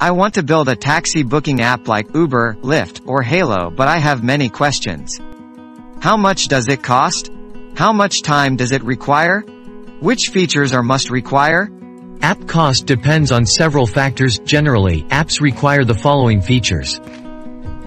I want to build a taxi booking app like Uber, Lyft, or Hailo but I have many questions. How much does it cost? How much time does it require? Which features are must require? App cost depends on several factors, generally, apps require the following features.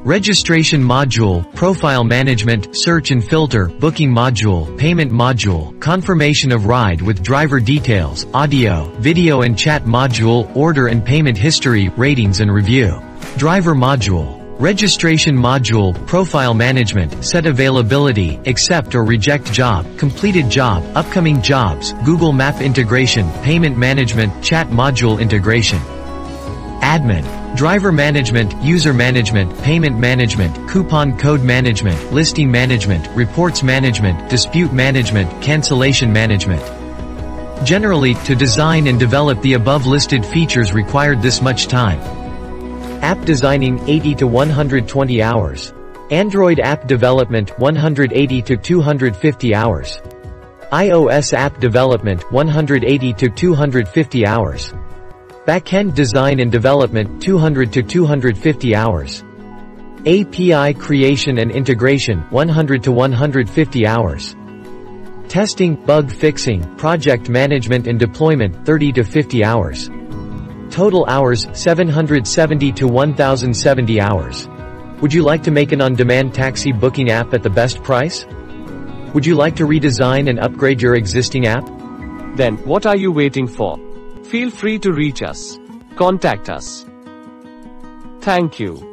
Registration module, profile management, search and filter, booking module, payment module, confirmation of ride with driver details, audio, video and chat module, order and payment history, ratings and review. Driver module. Registration module, profile management, set availability, accept or reject job, completed job, upcoming jobs, Google Map integration, payment management, chat module integration. Admin. Driver management, user management, payment management, coupon code management, listing management, reports management, dispute management, cancellation management. Generally, to design and develop the above listed features required this much time. App designing 80 to 120 hours. Android app development 180 to 250 hours. iOS app development 180 to 250 hours. Backend design and development 200 to 250 hours. API creation and integration 100 to 150 hours. Testing, bug fixing, project management and deployment 30 to 50 hours. Total hours 770 to 1070 hours. Would you like to make an on-demand taxi booking app at the best price? Would you like to redesign and upgrade your existing app? Then, what are you waiting for? Feel free to reach us. Contact us. Thank you.